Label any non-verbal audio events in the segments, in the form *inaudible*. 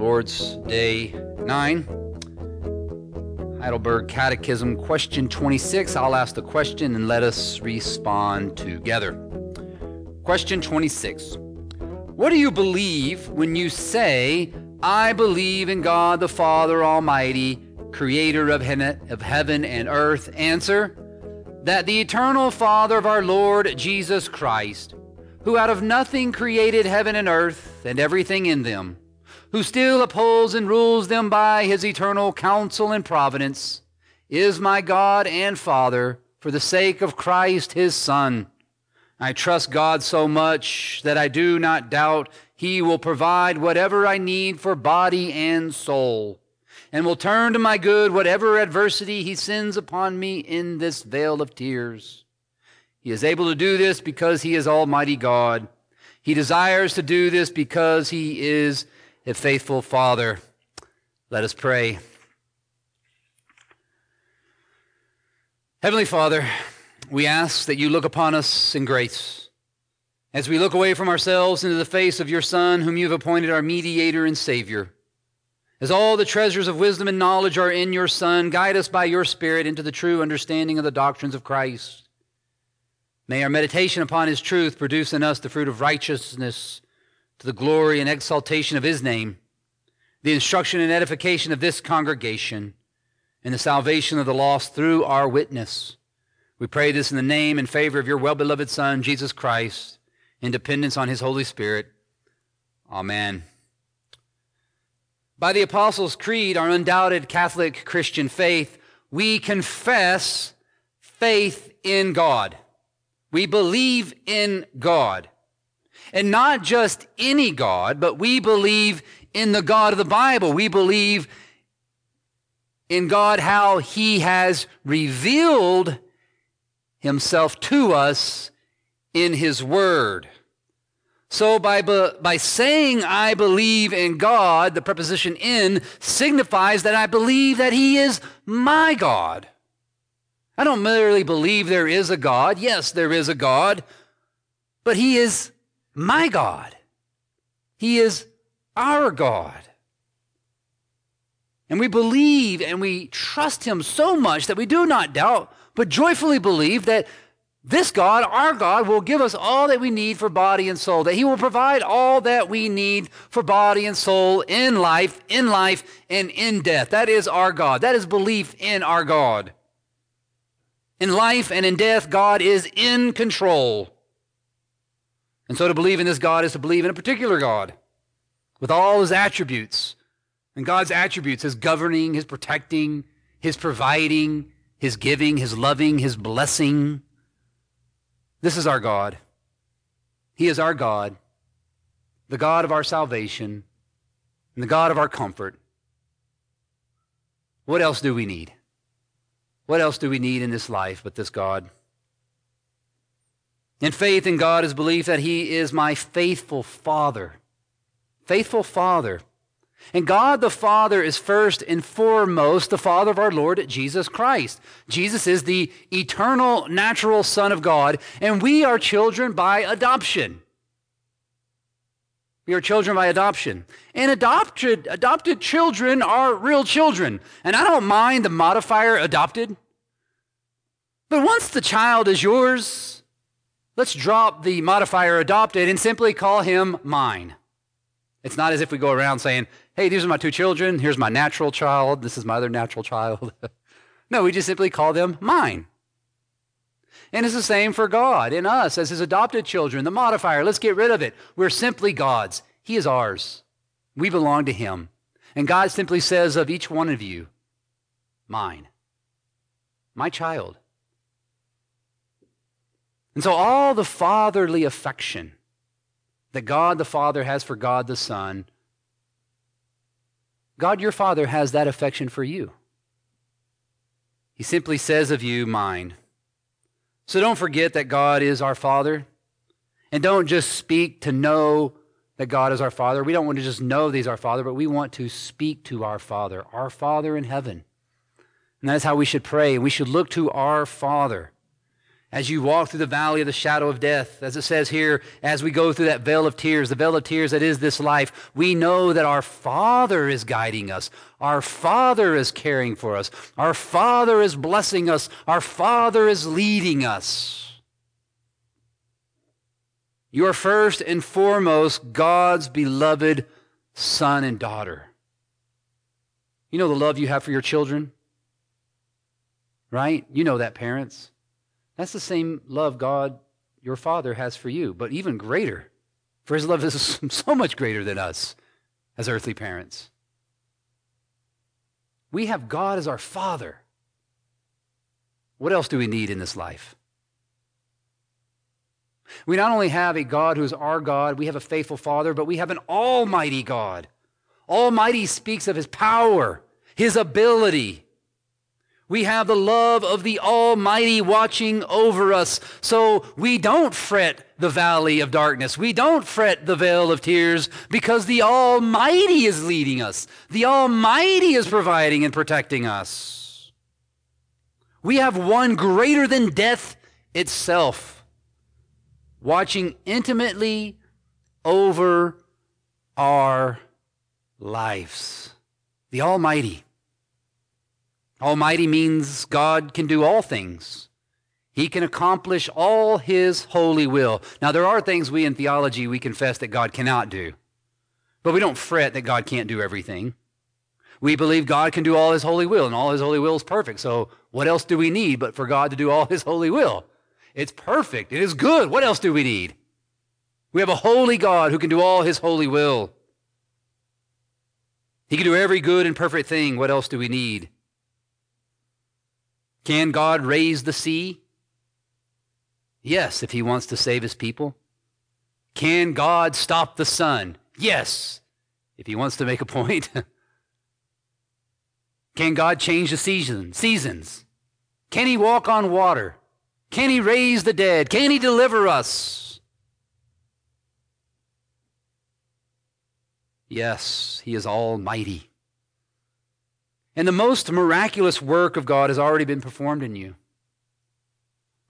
Lord's Day 9. Heidelberg Catechism, question 26. I'll ask the question and let us respond together. Question 26. What do you believe when you say, I believe in God the Father Almighty, creator of heaven and earth? Answer, that the eternal Father of our Lord Jesus Christ, who out of nothing created heaven and earth and everything in them, who still upholds and rules them by his eternal counsel and providence, is my God and Father for the sake of Christ his Son. I trust God so much that I do not doubt he will provide whatever I need for body and soul, and will turn to my good whatever adversity he sends upon me in this vale of tears. He is able to do this because he is Almighty God. He desires to do this because he is a faithful Father. Let us pray. Heavenly Father, we ask that you look upon us in grace. As we look away from ourselves into the face of your Son, whom you have appointed our mediator and Savior, as all the treasures of wisdom and knowledge are in your Son, guide us by your Spirit into the true understanding of the doctrines of Christ. May our meditation upon his truth produce in us the fruit of righteousness to the glory and exaltation of his name, the instruction and edification of this congregation, and the salvation of the lost through our witness. We pray this in the name and favor of your well beloved Son, Jesus Christ, in dependence on his Holy Spirit. Amen. By the Apostles' Creed, our undoubted Catholic Christian faith, we confess faith in God. We believe in God. And not just any God, but we believe in the God of the Bible. We believe in God, how He has revealed Himself to us in His Word. So by, by saying I believe in God, the preposition in signifies that I believe that He is my God. I don't merely believe there is a God. Yes, there is a God, but He is my God. He is our God. And we believe and we trust Him so much that we do not doubt, but joyfully believe that this God, our God, will give us all that we need for body and soul, that He will provide all that we need for body and soul in life, in life, and in death. That is our God. That is belief in our God. In life and in death, God is in control. And so to believe in this God is to believe in a particular God with all his attributes. And God's attributes, his governing, his protecting, his providing, his giving, his loving, his blessing. This is our God. He is our God, the God of our salvation, and the God of our comfort. What else do we need? What else do we need in this life but this God? And faith in God is belief that He is my faithful Father. Faithful Father. And God the Father is first and foremost the Father of our Lord Jesus Christ. Jesus is the eternal, natural Son of God, and we are children by adoption. We are children by adoption. And adopted, adopted children are real children. And I don't mind the modifier adopted. But once the child is yours, Let's drop the modifier adopted and simply call him mine. It's not as if we go around saying, hey, these are my two children. Here's my natural child. This is my other natural child. *laughs* no, we just simply call them mine. And it's the same for God in us as his adopted children. The modifier, let's get rid of it. We're simply God's. He is ours. We belong to him. And God simply says of each one of you, mine, my child. And so, all the fatherly affection that God the Father has for God the Son, God your Father has that affection for you. He simply says of you, mine. So don't forget that God is our Father. And don't just speak to know that God is our Father. We don't want to just know that He's our Father, but we want to speak to our Father, our Father in heaven. And that is how we should pray. We should look to our Father as you walk through the valley of the shadow of death, as it says here, as we go through that vale of tears, the vale of tears that is this life, we know that our Father is guiding us. Our Father is caring for us. Our Father is blessing us. Our Father is leading us. You are first and foremost God's beloved son and daughter. You know the love you have for your children? Right? You know that, parents. That's the same love God, your Father, has for you, but even greater. For his love is *laughs* so much greater than us as earthly parents. We have God as our Father. What else do we need in this life? We not only have a God who is our God, we have a faithful Father, but we have an almighty God. Almighty speaks of his power, his ability, we have the love of the Almighty watching over us. So we don't fret the valley of darkness. We don't fret the vale of tears because the Almighty is leading us. The Almighty is providing and protecting us. We have one greater than death itself, watching intimately over our lives. The Almighty. Almighty means God can do all things. He can accomplish all his holy will. Now, there are things we in theology we confess that God cannot do, but we don't fret that God can't do everything. We believe God can do all his holy will, and all his holy will is perfect. So, what else do we need but for God to do all his holy will? It's perfect. It is good. What else do we need? We have a holy God who can do all his holy will. He can do every good and perfect thing. What else do we need? Can God raise the sea? Yes, if he wants to save his people. Can God stop the sun? Yes, if he wants to make a point. *laughs* Can God change the season, seasons? Can he walk on water? Can he raise the dead? Can he deliver us? Yes, he is almighty. And the most miraculous work of God has already been performed in you.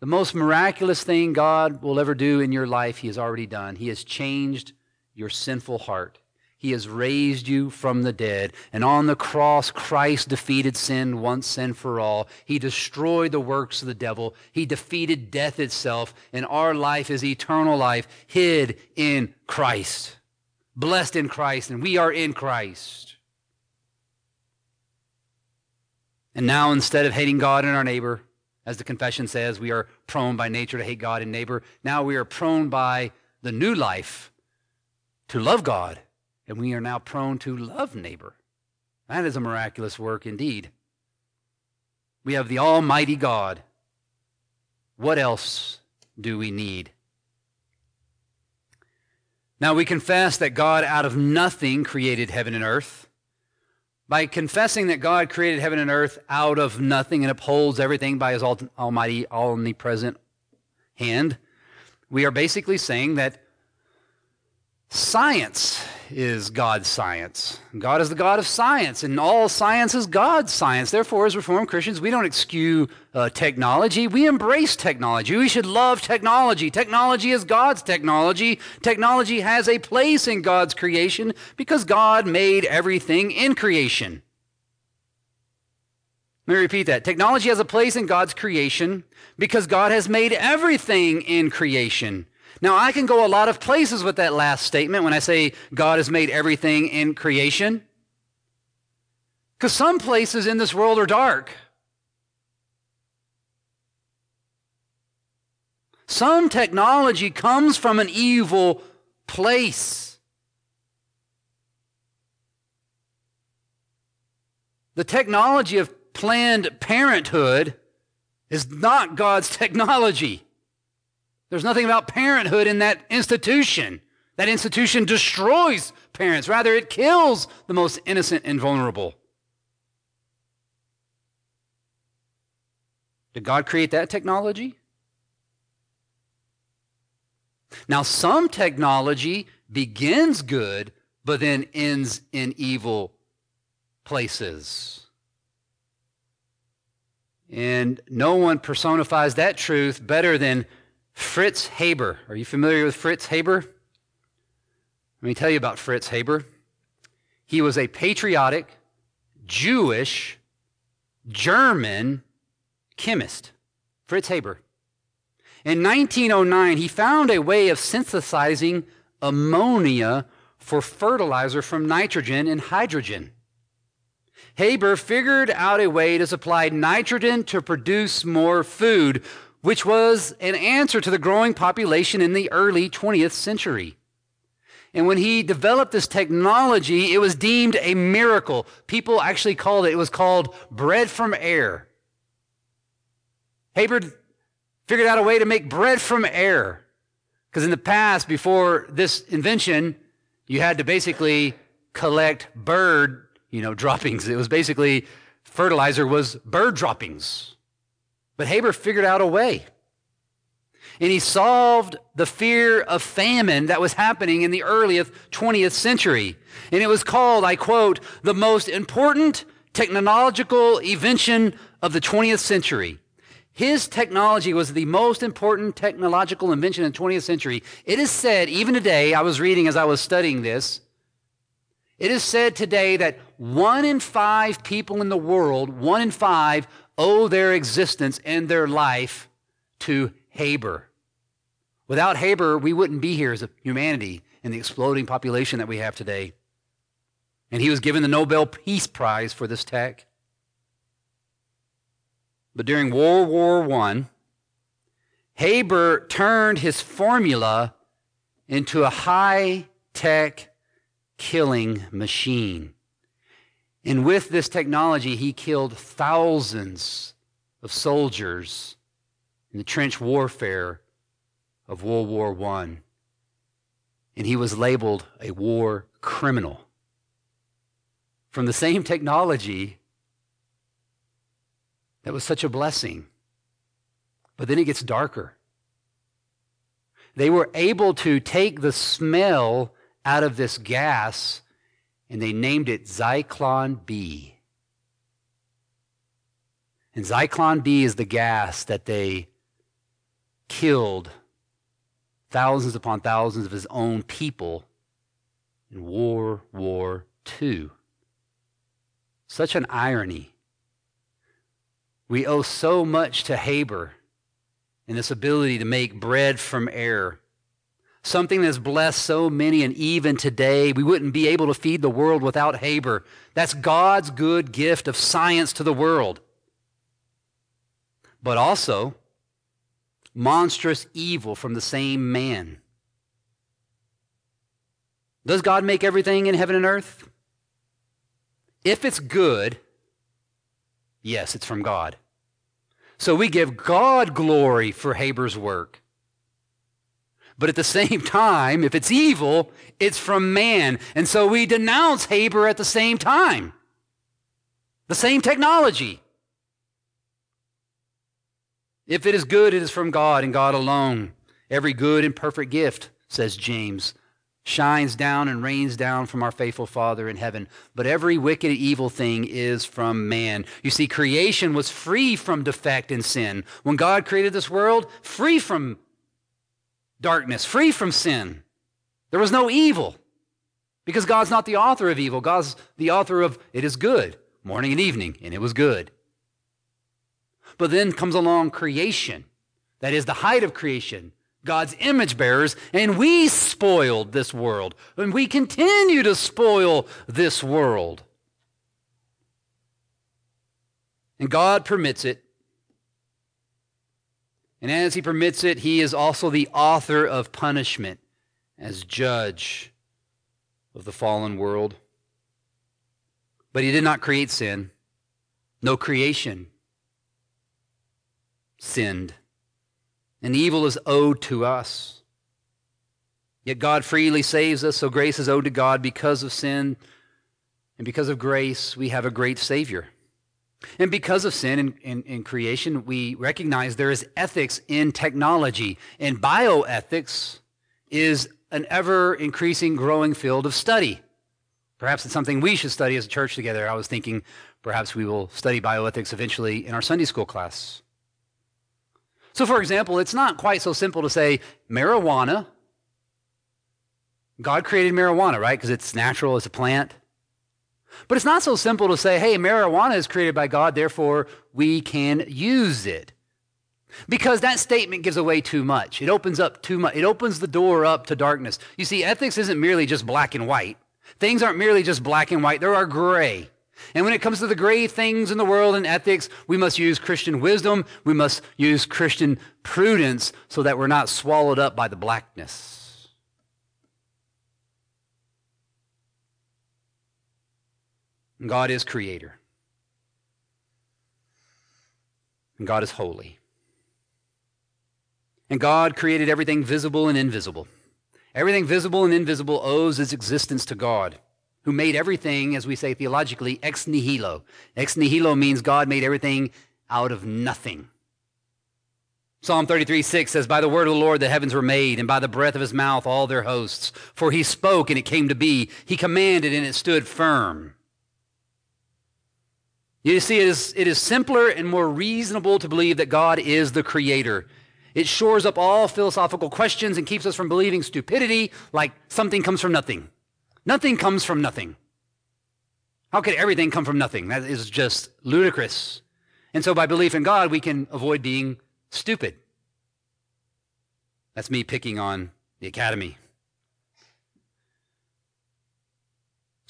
The most miraculous thing God will ever do in your life, He has already done. He has changed your sinful heart. He has raised you from the dead. And on the cross, Christ defeated sin once and for all. He destroyed the works of the devil. He defeated death itself. And our life is eternal life, hid in Christ, blessed in Christ, and we are in Christ. And now, instead of hating God and our neighbor, as the confession says, we are prone by nature to hate God and neighbor. Now we are prone by the new life to love God, and we are now prone to love neighbor. That is a miraculous work indeed. We have the Almighty God. What else do we need? Now we confess that God out of nothing created heaven and earth by confessing that God created heaven and earth out of nothing and upholds everything by his almighty, omnipresent hand, we are basically saying that science is God's science. God is the God of science, and all science is God's science. Therefore, as Reformed Christians, we don't eschew uh, technology. We embrace technology. We should love technology. Technology is God's technology. Technology has a place in God's creation because God made everything in creation. Let me repeat that. Technology has a place in God's creation because God has made everything in creation. Now, I can go a lot of places with that last statement when I say God has made everything in creation. Because some places in this world are dark. Some technology comes from an evil place. The technology of Planned Parenthood is not God's *laughs* technology. There's nothing about parenthood in that institution. That institution destroys parents. Rather, it kills the most innocent and vulnerable. Did God create that technology? Now, some technology begins good, but then ends in evil places. And no one personifies that truth better than Fritz Haber. Are you familiar with Fritz Haber? Let me tell you about Fritz Haber. He was a patriotic, Jewish, German chemist. Fritz Haber. In 1909, he found a way of synthesizing ammonia for fertilizer from nitrogen and hydrogen. Haber figured out a way to supply nitrogen to produce more food, which was an answer to the growing population in the early 20th century. And when he developed this technology, it was deemed a miracle. People actually called it, it was called bread from air. Haber figured out a way to make bread from air. Because in the past, before this invention, you had to basically collect bird, you know, droppings. It was basically fertilizer was bird droppings. But Haber figured out a way. And he solved the fear of famine that was happening in the earliest 20th century. And it was called, I quote, the most important technological invention of the 20th century. His technology was the most important technological invention in the 20th century. It is said, even today, I was reading as I was studying this, it is said today that one in five people in the world, one in five, owe their existence and their life to Haber. Without Haber, we wouldn't be here as a humanity in the exploding population that we have today. And he was given the Nobel Peace Prize for this tech. But during World War I, Haber turned his formula into a high tech killing machine. And with this technology, he killed thousands of soldiers in the trench warfare of World War I. And he was labeled a war criminal. From the same technology that was such a blessing. But then it gets darker. They were able to take the smell out of this gas and they named it Zyklon B. And Zyklon B is the gas that they killed thousands upon thousands of his own people in World War II. Such an irony. We owe so much to Haber and this ability to make bread from air. Something that's blessed so many, and even today, we wouldn't be able to feed the world without Haber. That's God's good gift of science to the world. But also, monstrous evil from the same man. Does God make everything in heaven and earth? If it's good, Yes, it's from God. So we give God glory for Haber's work. But at the same time, if it's evil, it's from man. And so we denounce Haber at the same time. The same technology. If it is good, it is from God and God alone. Every good and perfect gift, says James, shines down and rains down from our faithful Father in heaven. But every wicked, evil thing is from man. You see, creation was free from defect and sin. When God created this world, free from darkness, free from sin. There was no evil because God's not the author of evil. God's the author of it is good, morning and evening, and it was good. But then comes along creation. That is the height of creation God's image bearers, and we spoiled this world. And we continue to spoil this world. And God permits it. And as He permits it, He is also the author of punishment as judge of the fallen world. But He did not create sin, no creation sinned and evil is owed to us. Yet God freely saves us, so grace is owed to God because of sin. And because of grace, we have a great Savior. And because of sin in, in, in, creation, we recognize there is ethics in technology. And bioethics is an ever increasing, growing field of study. Perhaps it's something we should study as a church together. I was thinking perhaps we will study bioethics eventually in our Sunday school class. So, for example, it's not quite so simple to say marijuana. God created marijuana, right? Because it's natural, it's a plant. But it's not so simple to say, hey, marijuana is created by God, therefore we can use it. Because that statement gives away too much. It opens up too much. It opens the door up to darkness. You see, ethics isn't merely just black and white. Things aren't merely just black and white, there are gray. And when it comes to the gray things in the world and ethics, we must use Christian wisdom, we must use Christian prudence so that we're not swallowed up by the blackness. God is creator. And God is holy. And God created everything visible and invisible. Everything visible and invisible owes its existence to God, who made everything, as we say theologically, ex nihilo. Ex nihilo means God made everything out of nothing. Psalm 33, 6 says, By the word of the Lord the heavens were made, and by the breath of his mouth all their hosts. For he spoke, and it came to be. He commanded, and it stood firm. You see, it is, it is simpler and more reasonable to believe that God is the creator it shores up all philosophical questions and keeps us from believing stupidity like something comes from nothing. Nothing comes from nothing. How could everything come from nothing? That is just ludicrous. And so by belief in God, we can avoid being stupid. That's me picking on the academy.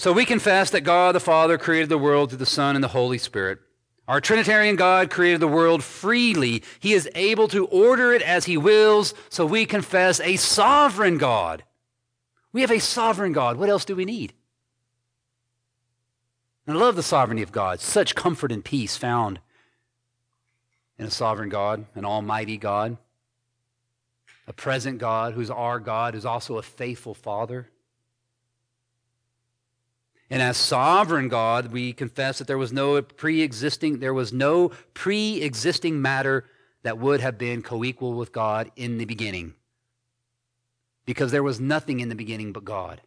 So we confess that God the Father created the world through the Son and the Holy Spirit. Our Trinitarian God created the world freely. He is able to order it as He wills, so we confess a sovereign God. We have a sovereign God. What else do we need? And I love the sovereignty of God. Such comfort and peace found in a sovereign God, an almighty God, a present God who's our God, who's also a faithful Father. And as sovereign God, we confess that there was no pre-existing, there was no pre-existing matter that would have been co-equal with God in the beginning. Because there was nothing in the beginning but God.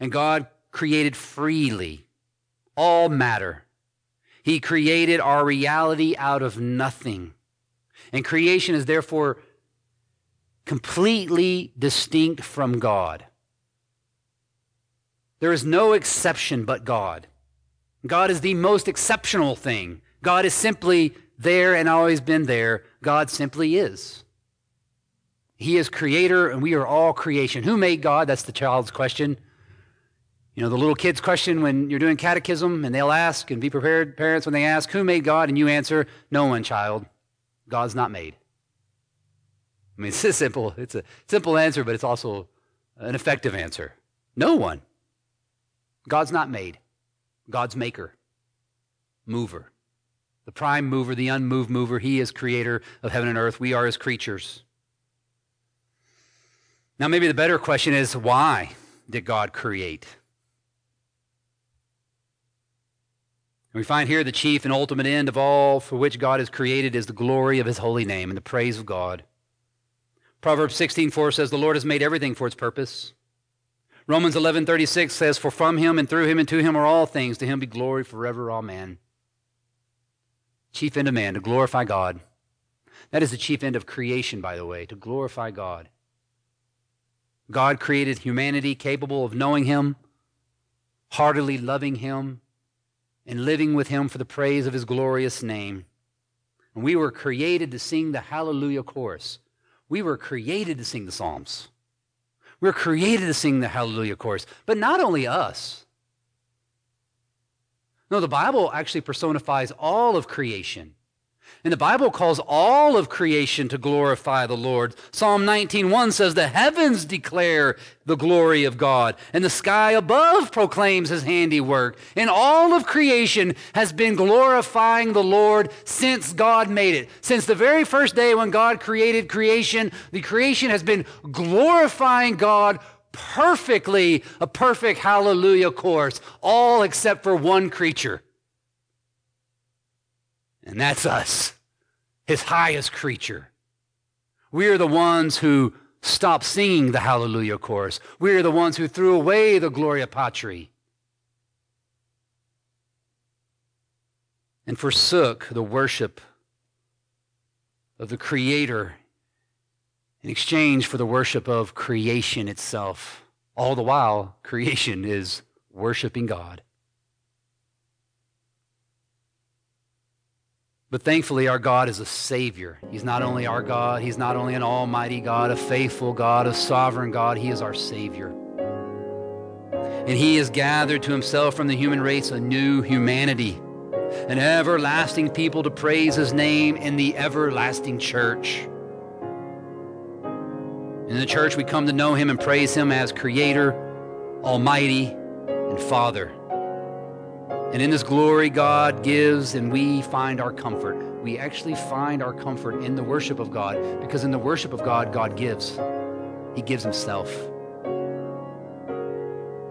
And God created freely all matter. He created our reality out of nothing. And creation is therefore completely distinct from God. There is no exception but God. God is the most exceptional thing. God is simply there and always been there. God simply is. He is creator and we are all creation. Who made God? That's the child's question. You know, the little kid's question when you're doing catechism and they'll ask and be prepared, parents, when they ask, Who made God? And you answer, No one, child. God's not made. I mean, *laughs* it's a simple, it's a simple answer, but it's also an effective answer. No one. God's not made, God's maker, mover. The prime mover, the unmoved mover, he is creator of heaven and earth. We are his creatures. Now, maybe the better question is why did God create? We find here the chief and ultimate end of all for which God is created is the glory of his holy name and the praise of God. Proverbs 16:4 says the Lord has made everything for its purpose. Romans 11:36 says for from him and through him and to him are all things to him be glory forever amen. Chief end of man to glorify God. That is the chief end of creation by the way, to glorify God. God created humanity capable of knowing him, heartily loving him, and living with him for the praise of his glorious name. And we were created to sing the hallelujah chorus. We were created to sing the psalms. We're created to sing the hallelujah chorus, but not only us. No, the Bible actually personifies all of creation. And the Bible calls all of creation to glorify the Lord. Psalm 19:1 says the heavens declare the glory of God, and the sky above proclaims his handiwork. And all of creation has been glorifying the Lord since God made it. Since the very first day when God created creation, the creation has been glorifying God perfectly, a perfect hallelujah chorus, all except for one creature. And that's us, his highest creature. We are the ones who stopped singing the Hallelujah chorus. We are the ones who threw away the Gloria Patri and forsook the worship of the Creator in exchange for the worship of creation itself. All the while, creation is worshiping God. But thankfully, our God is a Savior. He's not only our God, He's not only an almighty God, a faithful God, a sovereign God, He is our Savior. And He has gathered to Himself from the human race a new humanity, an everlasting people to praise His name in the everlasting church. In the church, we come to know Him and praise Him as Creator, Almighty, and Father. And in this glory, God gives and we find our comfort. We actually find our comfort in the worship of God because in the worship of God, God gives. He gives Himself.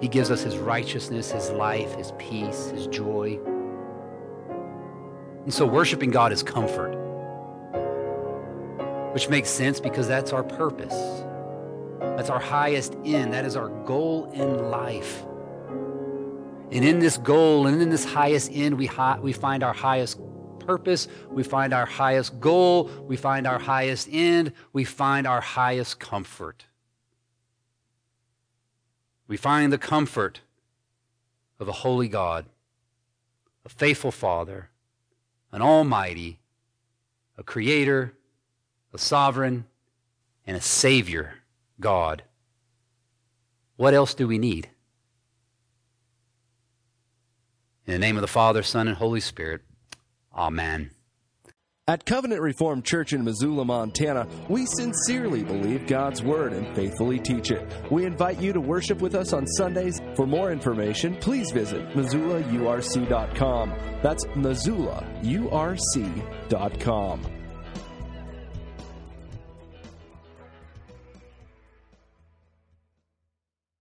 He gives us His righteousness, His life, His peace, His joy. And so worshiping God is comfort, which makes sense because that's our purpose. That's our highest end. That is our goal in life. And in this goal and in this highest end, we, hi- we find our highest purpose, we find our highest goal, we find our highest end, we find our highest comfort. We find the comfort of a holy God, a faithful Father, an almighty, a creator, a sovereign, and a savior God. What else do we need? In the name of the Father, Son, and Holy Spirit, Amen. At Covenant Reformed Church in Missoula, Montana, we sincerely believe God's Word and faithfully teach it. We invite you to worship with us on Sundays. For more information, please visit MissoulaURC.com. That's MissoulaURC.com.